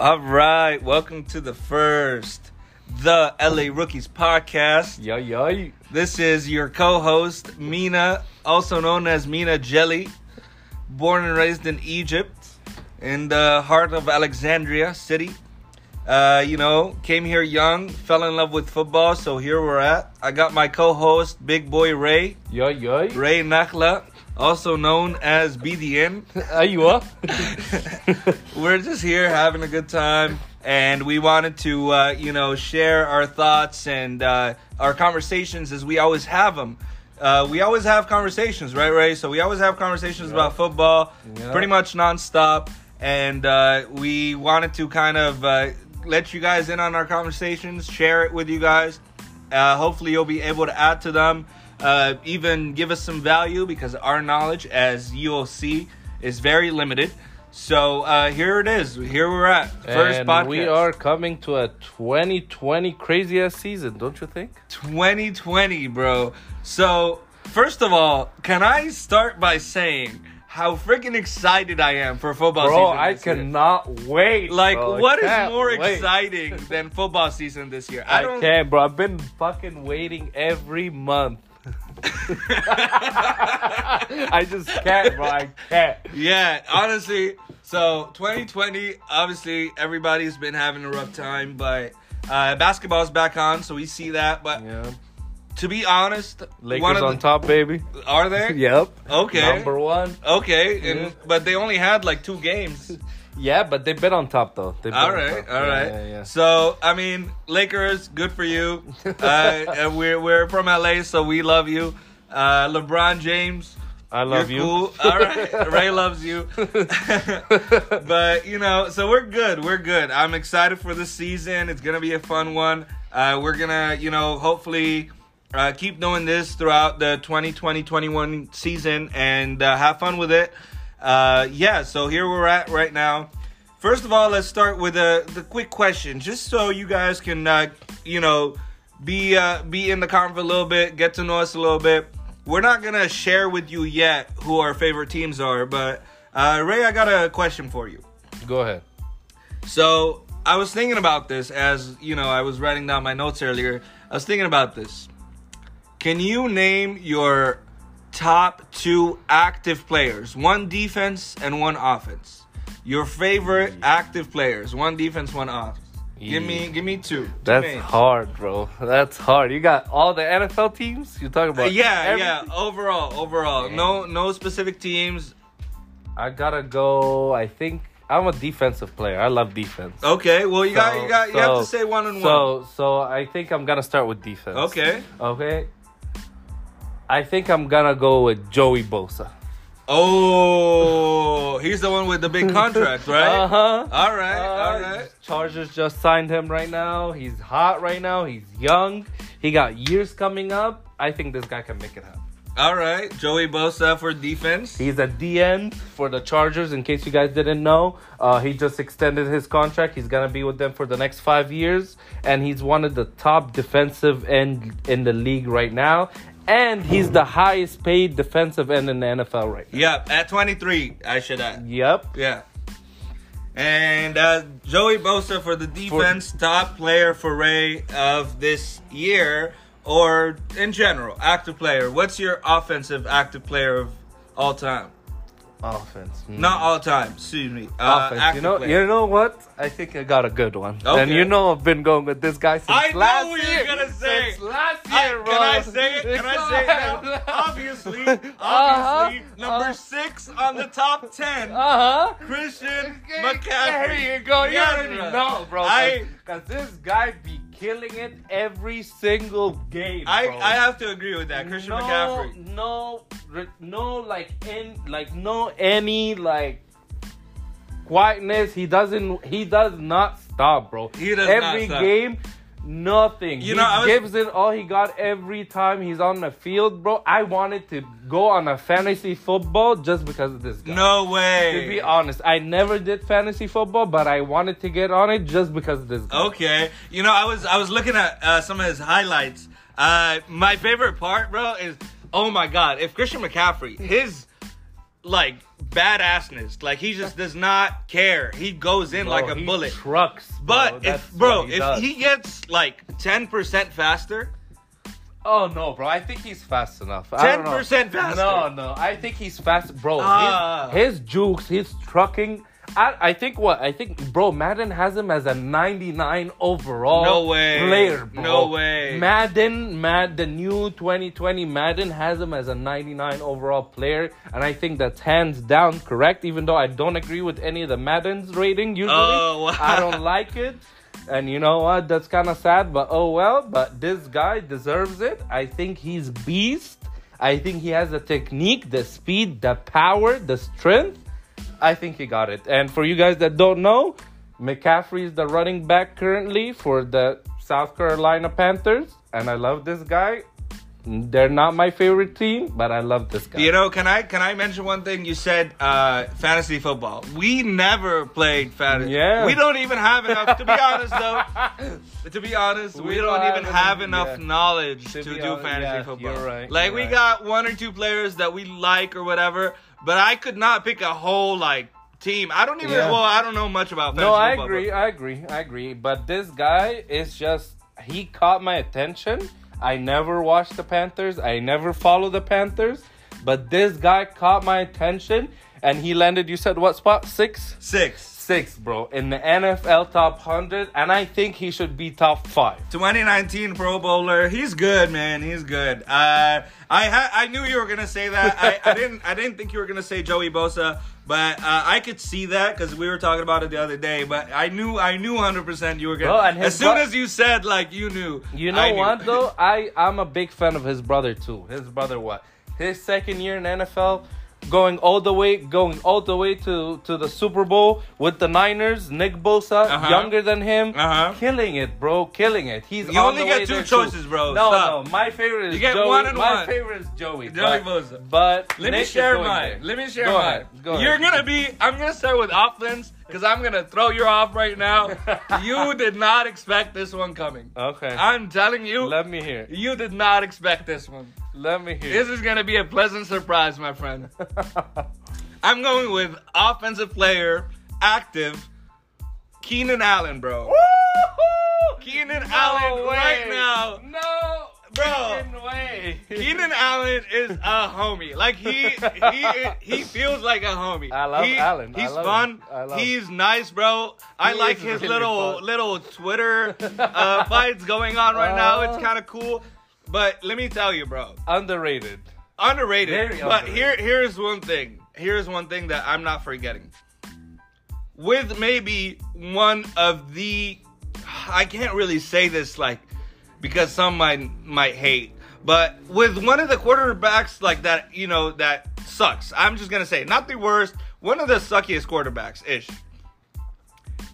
All right, welcome to the first the LA Rookies podcast. Yeah, yeah. This is your co-host Mina, also known as Mina Jelly, born and raised in Egypt, in the heart of Alexandria City. Uh, you know, came here young, fell in love with football, so here we're at. I got my co-host, Big Boy Ray, Yeah, yeah. Ray Nakhla, also known as BDN. Are you up? we're just here having a good time and we wanted to uh, you know share our thoughts and uh, our conversations as we always have them uh, we always have conversations right ray so we always have conversations about football Yeah. pretty much nonstop and uh, we wanted to kind of uh, let you guys in on our conversations share it with you guys uh, hopefully you'll be able to add to them uh, even give us some value because our knowledge as you'll see is very limited so uh, here it is. Here we're at first and podcast. we are coming to a 2020 crazy ass season, don't you think? 2020, bro. So first of all, can I start by saying how freaking excited I am for football Bro, season? I this year. cannot wait. Like, bro. what is more wait. exciting than football season this year? I I, don't. can't, bro. I've been fucking waiting every month. I just can't, bro. I can't. Yeah, honestly. So 2020, obviously everybody's been having a rough time, but uh, basketball's back on, so we see that. But Yeah. to be honest, Lakers one of on the, top, baby. are they? Yep. Okay. Number one. Okay, and Yeah. but they only had like two games. Yeah, but they've been on top though. They've been all top. all Yeah. Yeah, yeah. So I mean, Lakers, good for you. Uh, and we're we're from LA, so we love you. Uh, LeBron James, I love you're you. cool. All right, Ray loves you. but you know, so we're good. We're good. I'm excited for the season. It's gonna be a fun one. Uh, we're gonna, you know, hopefully. Uh, keep doing this throughout the 2020-21 season and uh, have fun with it. Uh, yeah, so here we're at right now. First of all, let's start with a the quick question, just so you guys can, uh, you know, be uh, be in the convo a little bit, get to know us a little bit. We're not gonna share with you yet who our favorite teams are, but uh, Ray, I got a question for you. Go ahead. So I was thinking about this as you know I was writing down my notes earlier. I was thinking about this. Can you name your top two active players? One defense and one offense. Your favorite active players. One defense, one offense. Give me, give me two. Two That's names. hard, bro. That's hard. You got all the NFL teams. You're talking Uh, about yeah, everything? yeah. Overall, overall, no, no specific teams. I gotta go. I think I'm a defensive player. I love defense. Okay, well you got, you got, you have to say one and one. So, so I think I'm gonna start with defense. Okay. Okay. I think I'm gonna go with Joey Bosa. Oh, he's the one with the big contract, right? Uh huh. All right, all right. Chargers just signed him right now. He's hot right now. He's young. He got years coming up. I think this guy can make it happen. All right, Joey Bosa for defense. He's a DN for the Chargers. In case you guys didn't know, uh, he just extended his contract. He's gonna be with them for the next five years, and he's one of the top defensive end in the league right now. And he's the highest paid defensive end in the NFL right now. Yep, at 23, I should add. Yep. Yeah. And uh, Joey Bosa for the defense, top player for Ray of this year, or in general, active player. What's your offensive active player of all time? Offense. Mm. Not all time, excuse me. Uh, Offense. You know, player. you know what? I think I got a good one. Okay. And you know I've been going with this guy since I know last what year. you're gonna say. Since last I- year, bro. can I say it? Can I say it now? Obviously, obviously, number Uh-huh. six on the top ten, Uh huh. Christian There McCaffrey. you go. You Yes, already bro. know, bro. I- Because this guy be killing it every single game. I, bro. I have to agree with that. Christian no, McCaffrey. No, no, like in, like no any like quietness. He doesn't. He does not stop, bro. He does not every stop. game. Nothing. You he know, I was- gives it all he got every time he's on the field, bro. I wanted to go on a fantasy football just because of this guy. No way. To be honest, I never did fantasy football, but I wanted to get on it just because of this guy. Okay, you know, I was I was looking at uh, some of his highlights. Uh, my favorite part, bro, is oh my god, if Christian McCaffrey, his like badassness. Like he just does not care. He goes in Bro, like a he bullet. Trucks. bro. But That's if bro, he if does. he gets like ten percent faster, Oh no, bro! I think he's fast enough. Ten percent faster. No, no, I think he's fast, bro. Ah. His, his jukes, his trucking. I, I think what I think, bro. Madden has him as a 99 overall. No way. player, bro. No way. Madden, Mad, the new 2020 Madden has him as a 99 overall player, and I think that's hands down correct. Even though I don't agree with any of the Madden's rating usually, Oh, wow. I don't like it. And you know what? That's kind of sad, but oh well. But this guy deserves it. I think he's beast. I think he has the technique, the speed, the power, the strength. I think he got it. And for you guys that don't know, McCaffrey is the running back currently for the South Carolina Panthers, and I love this guy. They're not my favorite team, but I love this guy. You know, can I can I mention one thing? You said uh, fantasy football. We never played fantasy. Yeah. We don't even have enough. To be honest, though, to be honest, we, We don't, don't even have have enough- yeah. knowledge To to, do honest, fantasy yeah, football. you're right, Like we right. got one or two players that we like or whatever, but I could not pick a whole like team. I don't even. Yeah. Well, I don't know much about. No, I football, agree. but- I agree. I agree. But this guy is just he caught my attention. I never watched the Panthers. I never follow the Panthers. But this guy caught my attention and he landed you said what spot? 6? Six. 6, bro, in the NFL top 100 and I think he should be top 5. 2019 Pro Bowler. He's good, man. He's good. Uh, I ha- I knew you were gonna say that. I, I didn't. I didn't think you were gonna say Joey Bosa, but uh, I could see that because we were talking about it the other day. But I knew. I knew 100 percent you were gonna. Bro, and as soon bro- as you said like you knew. You know what though? I I'm a big fan of his brother too. His brother what? His second year in NFL, going all the way, going all the way to to the Super Bowl with the Niners. Nick Bosa, Uh-huh. younger than him, Uh-huh. killing it, bro, killing it. He's You on only the get two there, too. choices, bro. No, Stop. no, my favorite is You get Joey. one and my one. favorite is Joey. Joey but, Bosa. But Let me Nick is share mine. there. Let me share Go mine. Go You're gonna be. I'm gonna start with offense because I'm gonna throw you off right now. you did not expect this one coming. Okay. I'm telling you. Let me hear. You did not expect this one. Let me hear. This is gonna be a pleasant surprise, my friend. I'm going with offensive player, active, Keenan Allen, bro. Woo! Keenan Allen right now. No, Bro. Keenan Allen is a homie. Like he he he feels like a homie. I love He- Allen. I He's love fun. him. I love He's nice, bro. I He like his really little fun. little Twitter uh, fights going on right now. It's Uh. kind of cool. But let me tell you, bro, Underrated. underrated. Very but underrated. here here's one thing. Here's one thing that I'm not forgetting. With maybe one of the I can't really say this like because some might might hate, but with one of the quarterbacks like that, you know, that sucks. I'm just gonna say not the worst, one of the suckiest quarterbacks ish.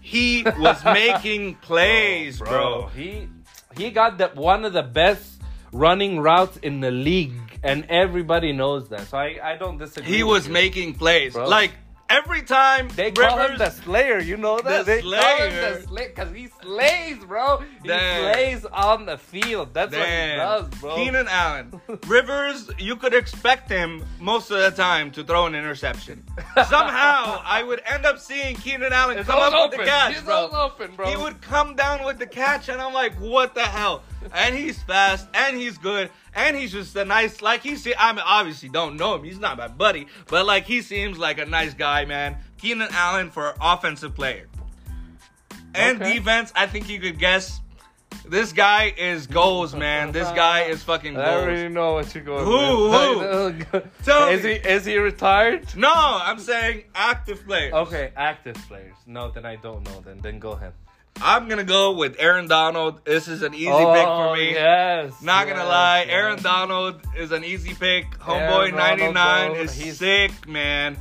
He was making plays, bro. He he got the one of the best running routes in the league, and everybody knows that. So I, I don't disagree. He was you. making plays. Bro. Like every time They call him the Slayer. You know that The they call him the Slayer because he slays, bro. He Damn. slays on the field. That's what he does, bro. Keenan Allen. Rivers, you could expect him most of the time to throw an interception. Somehow, I would end up seeing Keenan Allen It's come up with the catch, He's bro. all open, bro. He would come down with the catch, and I'm like, what the hell? And he's fast, and he's good, and he's just a nice, like, he's, I mean, obviously don't know him. He's not my buddy, but, like, he seems like a nice guy, man. Keenan Allen for offensive player. And Okay. defense, I think you could guess. This guy is goals, man. This guy is fucking goals. I already know what you're going Who, with. Tell is me. he is he retired? No, I'm saying active players. Okay, active players. No, then I don't know. Then then go ahead. I'm gonna go with Aaron Donald. This is an easy pick Oh, for me. Yes. Not gonna lie, yes. Aaron Donald is an easy pick. Homeboy Aaron 99 bro, is he's- sick, man.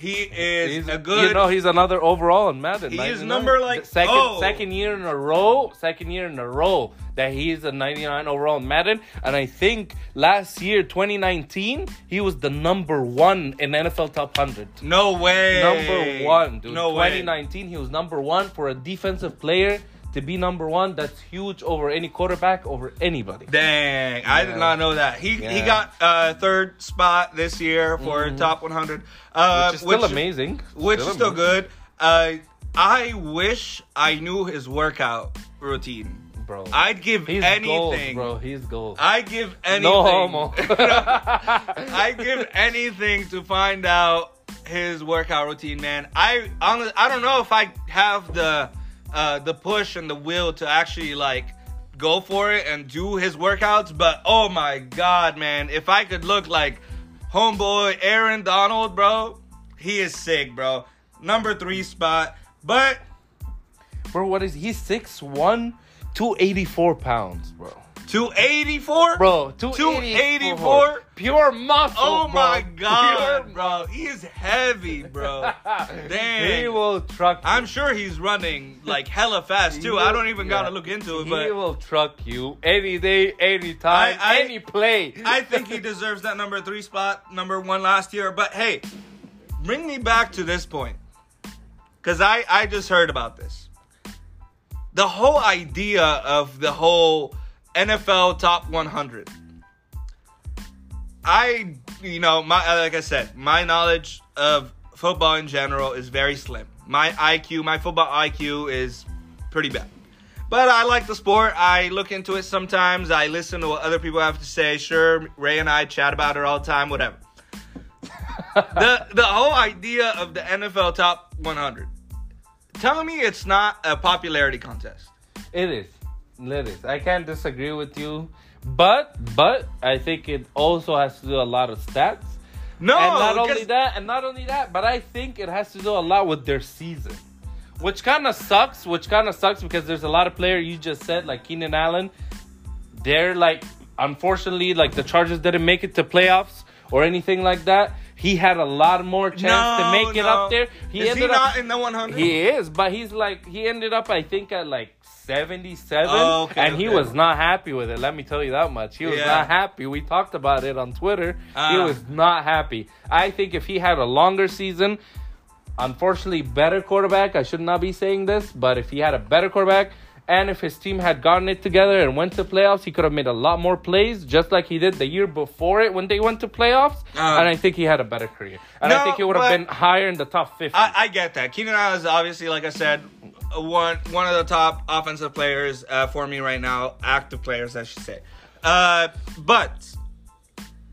He is He's a good. You know, he's another overall in Madden. He is know? number, like- second oh. second year in a row. Second year in a row that he's a 99 overall in Madden. And I think last year, 2019, he was the number one in NFL top 100. no way. Number one, dude. No way. 2019, he was number one for a defensive player to be number one, that's huge over any quarterback over anybody. Dang, I did not know that. He he got uh, third spot this year for top 100, uh, which is still amazing. Which is still amazing. good. Uh, I wish I knew his workout routine. bro. I'd give He's anything. gold, bro. He's gold. I give anything. no homo. I give anything to find out his workout routine, man. I honestly, I don't know if I have the uh, the push and the will to actually like go for it and do his workouts, but oh my god, man, if I could look like homeboy Aaron Donald, bro, he is sick, bro. Number three spot, but bro, what is he? 6'1", 284 pounds, bro. 284, Bro, 284? 284. Pure muscle, Oh bro. my god, Pure bro, he is heavy, bro. Dang. He will truck you. I'm sure he's running like hella fast too. He I don't even yeah. gotta look into it, He but will truck you any day, any time, I- I- any play. I think he deserves that number three spot, number one last year. But hey, bring me back to this point. Cause I, I just heard about this. The whole idea of the whole NFL top 100. I, you know, my like I said, my knowledge of football in general is very slim. My IQ, my football IQ is pretty bad. But I like the sport. I look into it sometimes. I listen to what other people have to say. Sure, Ray and I chat about it all the time, whatever. the the whole idea of the NFL top 100. Tell me it's not a popularity contest. It is. I can't disagree with you. But but I think it also has to do a lot of stats. No, and not only that, and not only that, but I think it has to do a lot with their season. Which kind of sucks, which kind of sucks because there's a lot of players you just said, like Keenan Allen. They're like, unfortunately, like the Chargers didn't make it to playoffs or anything like that. He had a lot more chance to make it up there. he ended not up, in the 100? he is, but he's like he ended up, I think, at like seventy-seven, Oh, okay, and he was not happy with it. Let me tell you that much. He was Yeah. not happy. We talked about it on Twitter. he Ah. was not happy. I think if he had a longer season, unfortunately, better quarterback. I should not be saying this, but if he had a better quarterback. And if his team had gotten it together and went to playoffs, he could have made a lot more plays, just like he did the year before it when they went to playoffs. Uh, and I think he had a better career. And I think he would have been higher in the top 50. I, I get that. Keenan Allen is obviously, like I said, one one of the top offensive players uh, for me right now, active players, I should say. Uh, but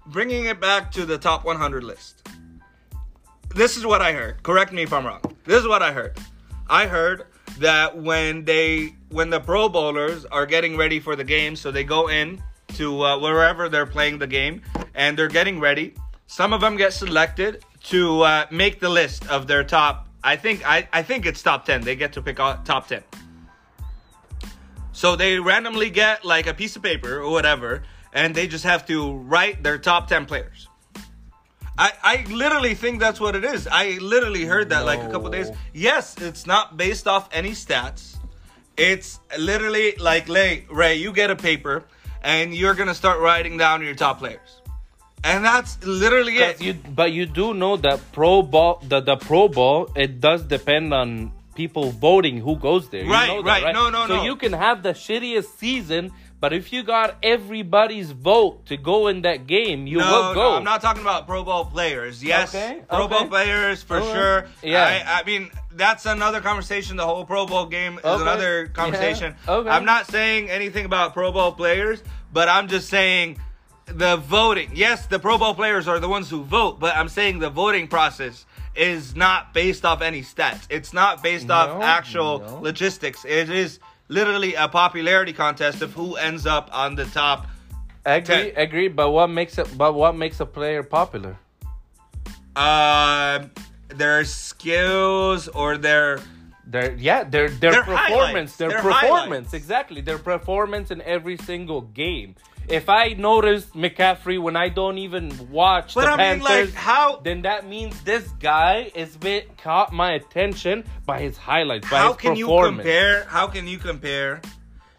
bringing it back to the top 100 list, this is what I heard. Correct me if I'm wrong. This is what I heard. I heard that when they when the Pro Bowlers are getting ready for the game, so they go in to uh, wherever they're playing the game, and they're getting ready. Some of them get selected to uh, make the list of their top. I think I, I think it's top ten. They get to pick top ten. So they randomly get like a piece of paper or whatever, and they just have to write their top ten players. I, I literally think that's what it is. I literally heard that like a couple days. Yes, it's not based off any stats. It's literally like Ray, Ray, you get a paper and you're gonna start writing down your top players. And that's literally it. But you, but you do know that pro ball, the, the pro ball, it does depend on people voting who goes there. You Right, know that, right. No, no, so no. you can have the shittiest season, but if you got everybody's vote to go in that game, you no, will go. no, I'm not talking about Pro Bowl players. Yes, Okay, Pro okay. Bowl players for sure. Yeah. I, I mean that's another conversation. The whole Pro Bowl game is another conversation. Yeah. Okay. I'm not saying anything about Pro Bowl players, but I'm just saying the voting. Yes, the Pro Bowl players are the ones who vote, but I'm saying the voting process is not based off any stats. It's not based off actual no. logistics. It is literally a popularity contest of who ends up on the top agree, Ten. agree. But what makes it? But what makes a player popular? uh, their skills or their Their yeah, their their, Their performance, their Their performance, highlights. exactly, their performance in every single game. If I notice McCaffrey when I don't even watch But the I mean, Panthers, like, how then that means this guy is bit caught my attention by his highlights, by how his can you compare? How can you compare?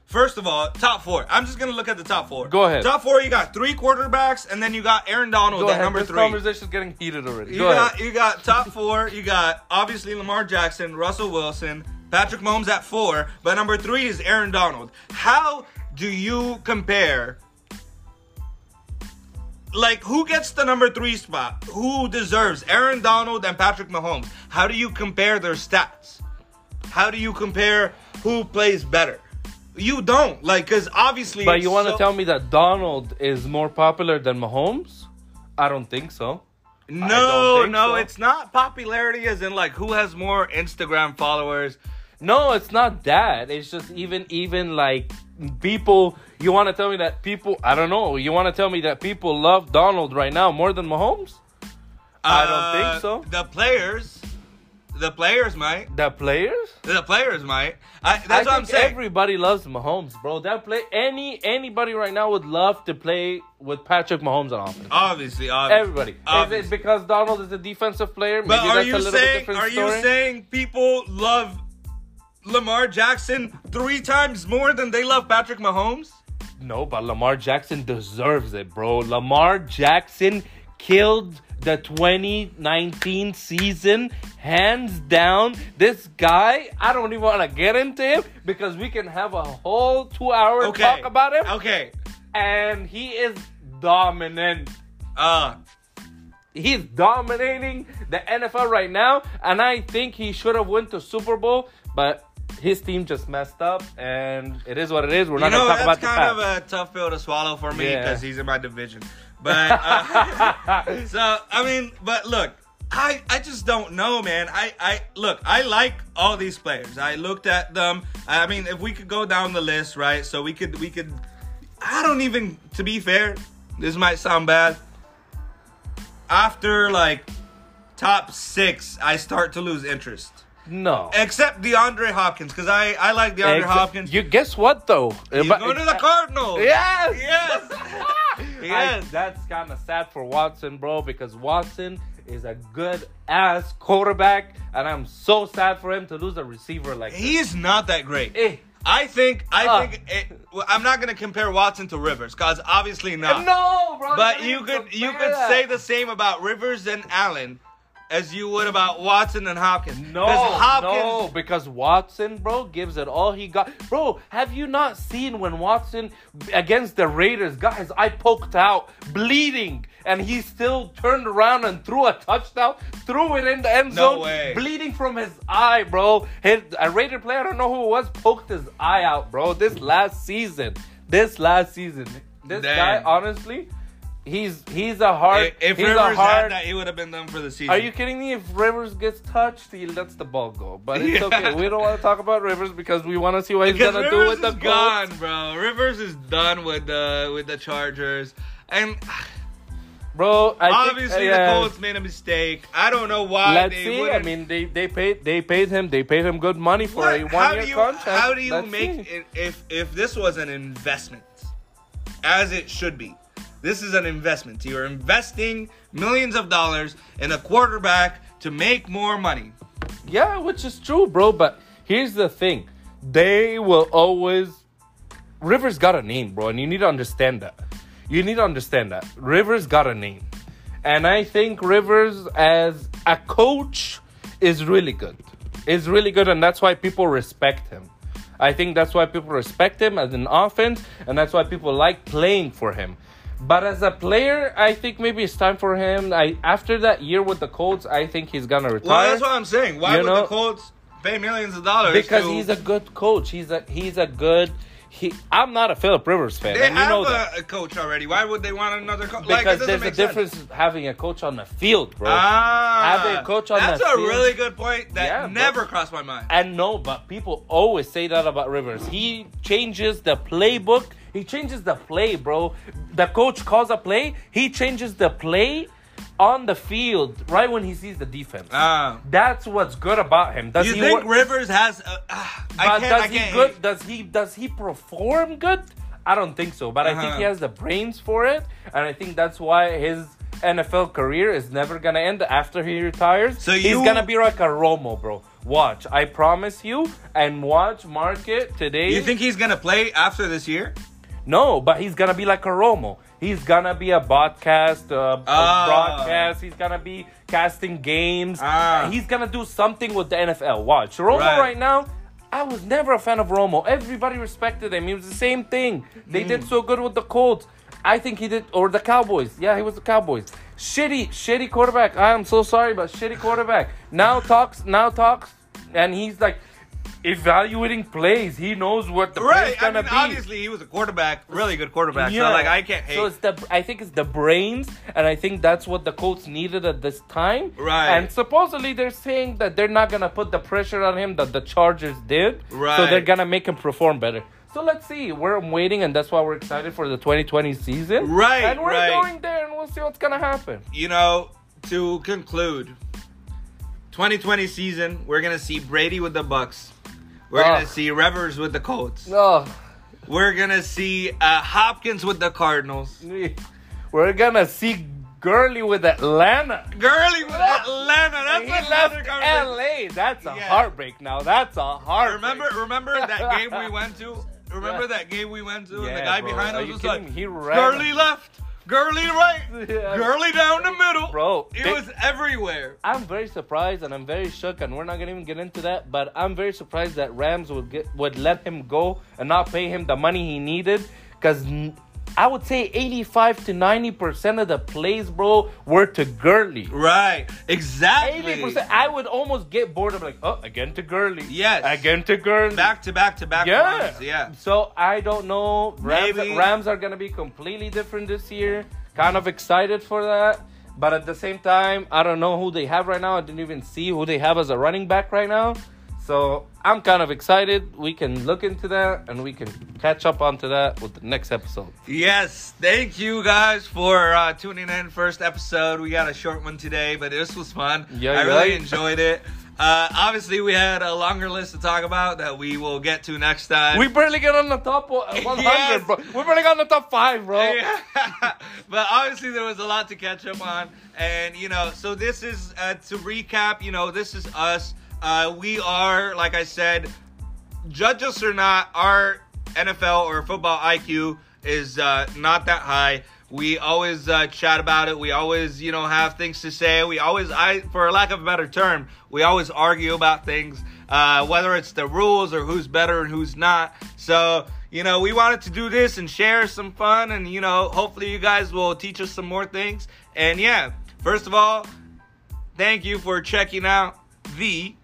First of all, top four. I'm just gonna look at the top four. Go ahead. Top four. You got three quarterbacks, and then you got Aaron Donald Go at ahead. number this three. conversation's getting heated already. You Go got ahead. you got top four. You got obviously Lamar Jackson, Russell Wilson, Patrick Mahomes at four, but number three is Aaron Donald. How do you compare? Like, who gets the number three spot? Who deserves Aaron Donald and Patrick Mahomes? How do you compare their stats? How do you compare who plays better? You don't like because obviously. But you want to so- tell me that Donald is more popular than Mahomes? I don't think so. No, think no, so. it's not popularity as in like who has more Instagram followers. No, it's not that. It's just even even like people. You want to tell me that people? I don't know. You want to tell me that people love Donald right now more than Mahomes? I don't think Uh, so. The players, the players might. The players? The players might. I, that's I what I'm saying. everybody loves Mahomes, bro. That play any anybody right now would love to play with Patrick Mahomes on offense. obviously, obviously. Everybody. Is it because Donald is a defensive player? Maybe But are that's you a little saying? Are story. you saying people love Lamar Jackson three times more than they love Patrick Mahomes? No, but Lamar Jackson deserves it, bro. Lamar Jackson killed the 2019 season hands down. This guy, I don't even want to get into him because we can have a whole two hour Okay. talk about him. Okay. And he is dominant. Uh, He's dominating the NFL right now, and I think he should have went to Super Bowl, but his team just messed up, and it is what it is. We're you not know, gonna talk that's about the kind past. of a tough pill to swallow for me Yeah. because he's in my division. But uh, so I mean, but look, I I just don't know, man. I I look, I like all these players. I looked at them. I mean, if we could go down the list, right? So we could we could. I don't even. To be fair, this might sound bad. After like top six, I start to lose interest. No. Except DeAndre Hopkins, because I I like DeAndre Exa- Hopkins. You guess what though? He's But- going to the Cardinals. Yes. Yes. I- Yes. that's kind of sad for Watson, bro, because Watson is a good ass quarterback, and I'm so sad for him to lose a receiver like this. Is not that great. Eh. I think I Uh. think it, well, I'm not gonna compare Watson to Rivers because obviously not. No, bro. But you could you could say the same about Rivers and Allen as you would about Watson and Hopkins. No, Hopkins, no, because Watson, bro, gives it all he got. Bro, have you not seen when Watson against the Raiders got his eye poked out, bleeding, and he still turned around and threw a touchdown, threw it in the end No zone, way. bleeding from his eye, bro. His, a Raider player, I don't know who it was, poked his eye out, bro. This last season, this last season, this Damn. guy, honestly, he's he's a hard. If, if he's Rivers a hard, had that, he would have been done for the season. are you kidding me? If Rivers gets touched, he lets the ball go. But it's Yeah. okay. We don't want to talk about Rivers because we want to see what he's Because gonna do with the Colts. gone, bro. Rivers is done with the with the Chargers, and Bro, I obviously think, uh, the Colts made a mistake. I don't know why. Let's they see. I wouldn't- mean, they, they paid they paid him they paid him good money for a one how year contract. How do you Let's make see. it if if this was an investment, as it should be? This is an investment. You're investing millions of dollars in a quarterback to make more money. Yeah, which is true, bro. But here's the thing: they will always. Rivers got a name, bro, and you need to understand that. You need to understand that Rivers got a name, and I think Rivers as a coach is really good. Is really good, and that's why people respect him. I think that's why people respect him as an offense, and that's why people like playing for him. But as a player, I think maybe it's time for him. I after that year with the Colts, I think he's gonna retire. Well, that's what I'm saying. Why You would know- the Colts pay millions of dollars? because to- he's a good coach. He's a he's a good. He, I'm not a Philip Rivers fan, They and you have know a, that a coach already. Why would they want another coach? Because doesn't there's a sense. difference having a coach on the field, bro. Ah, Having a coach on that's a field. really good point that Yeah, never crossed my mind. And no, but people always say that about Rivers. He changes the playbook. He changes the play, bro. The coach calls a play. He changes the play on the field right when he sees the defense. Ah. That's what's good about him. Does you he think wor- Rivers has? Uh, ah, I can't. does I he can't. good? Does he does he perform good? I don't think so. But I think Uh-huh. he has the brains for it, and I think that's why his NFL career is never gonna end after he retires. So he's gonna be like a Romo, bro. Watch, I promise you, and watch market today. You think he's gonna play after this year? No, but he's gonna be like a Romo. He's gonna be a broadcast, uh, Ah. a broadcast. He's gonna be casting games. Ah. He's gonna do something with the NFL. Watch Romo Right. right, now. I was never a fan of Romo. Everybody respected him. He was the same thing. They did so good with the Colts. I think he did, or the Cowboys. Yeah, he was the Cowboys. Shitty, shitty quarterback. I am so sorry, but shitty quarterback. Now talks, now talks, and he's like evaluating plays. He knows what the Right. play's I gonna mean, be. obviously, he was a quarterback, really good quarterback. So, like, I can't hate. So it's the I think it's the brains, and I think that's what the Colts needed at this time. Right. And supposedly they're saying that they're not gonna put the pressure on him that the Chargers did. Right. So they're gonna make him perform better. So let's see. We're waiting, and that's why we're excited for the 2020 season. Right, And we're right. going there, and we'll see what's gonna happen. you know, to conclude, 2020 season, we're gonna see Brady with the Bucks. We're Ugh. gonna see Rivers with the Colts. Oh, We're gonna see uh, Hopkins with the Cardinals. we're gonna see Gurley with Atlanta. Gurley with Atlanta. That's he another left. LA. That's a Yeah. heartbreak now. That's a heartbreak. Remember, remember that game we went to. Remember Yeah. that game we went to, and the Yeah, guy bro. behind Are us was like, me? He ran- "Gurley left, Gurley right, Yeah. Gurley down the middle." Bro, it they- was everywhere. I'm very surprised and I'm very shook, and we're not gonna even get into that. But I'm very surprised that Rams would get would let him go and not pay him the money he needed, because I would say 85 to 90 percent of the plays, bro, were to Gurley. Right, exactly. 80 percent. I would almost get bored of like, oh, again to Gurley. Yes. again to Gurley. Back to back to back. Yeah. runs, yeah. So I don't know. Rams, Maybe. Rams are gonna be completely different this year. Kind of excited for that. But at the same time, I don't know who they have right now. I didn't even see who they have as a running back right now. So I'm kind of excited. We can look into that and we can catch up onto that with the next episode. Yes, thank you guys for uh, tuning in. First episode, we got a short one today, but this was fun. Yeah, I really enjoyed it. Uh, obviously, we had a longer list to talk about that we will get to next time. We barely get on the top uh, 100, Yes. bro. We barely got on the top five, bro. Yeah. but obviously there was a lot to catch up on and you know so this is uh, to recap you know this is us uh, we are like i said judge us or not our nfl or football iq is uh, not that high. We always uh, chat about it. We always you know have things to say. We always i for lack of a better term we always argue about things uh, whether it's the rules or who's better and who's not. So you know, we wanted to do this and share some fun, and you know, hopefully, you guys will teach us some more things. And yeah, first of all, thank you for checking out the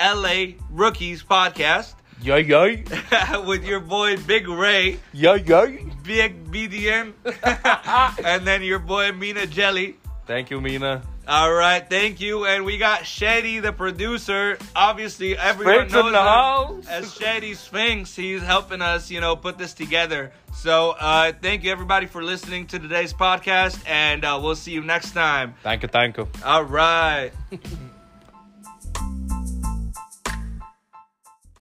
LA Rookies podcast Yeah, yeah. with your boy Big Ray, Yeah, yeah. Big BDM. and then your boy Mina Jelly. Thank you, Mina. All right, thank you. And we got Shady, the producer. Obviously, everyone Sphinx in knows the him house. as Shady Sphinx. He's helping us, you know, put this together. So, uh, thank you everybody for listening to today's podcast, and uh, we'll see you next time. Thank you, thank you. All right.